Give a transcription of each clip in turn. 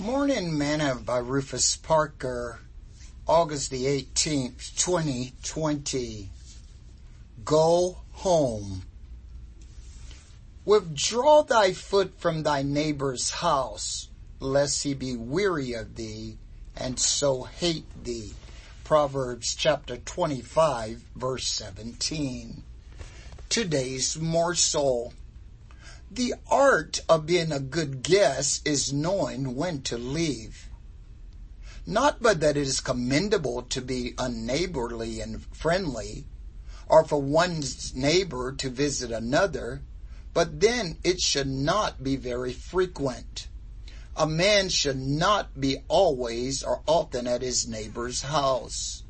Morning Manna by Rufus Parker, August the 18th, 2020. Go home. Withdraw thy foot from thy neighbor's house, lest he be weary of thee, and so hate thee. Proverbs chapter 25, verse 17. Today's morsel. The art of being a good guest is knowing when to leave. Not but that it is commendable to be unneighborly and friendly, or for one's neighbor to visit another, but then it should not be very frequent. A man should not be always or often at his neighbor's house.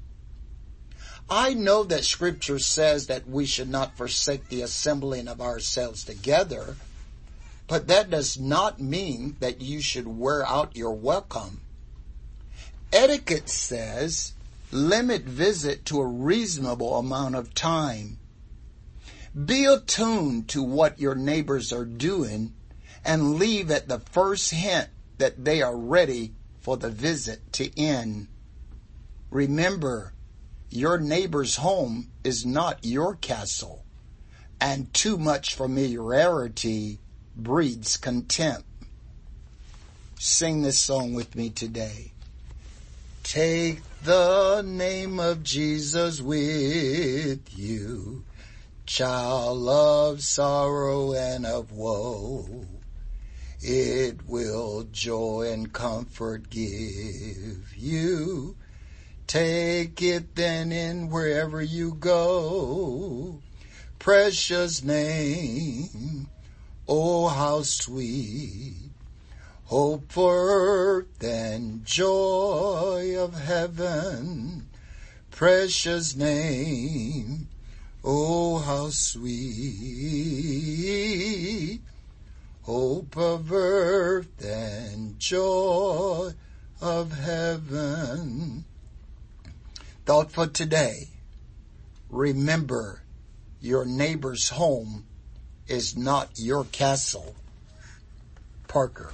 I know that scripture says that we should not forsake the assembling of ourselves together, but that does not mean that you should wear out your welcome. Etiquette says limit visit to a reasonable amount of time. Be attuned to what your neighbors are doing and leave at the first hint that they are ready for the visit to end. Remember, your neighbor's home is not your castle, and too much familiarity breeds contempt. Sing this song with me today. Take the name of Jesus with you, child of sorrow and of woe. It will joy and comfort give you. Take it then in wherever you go. Precious name Oh, how sweet hope for earth and joy of heaven, precious name. Oh, how sweet hope of earth and joy of heaven. Thought for today. Remember your neighbor's home is not your castle. Parker.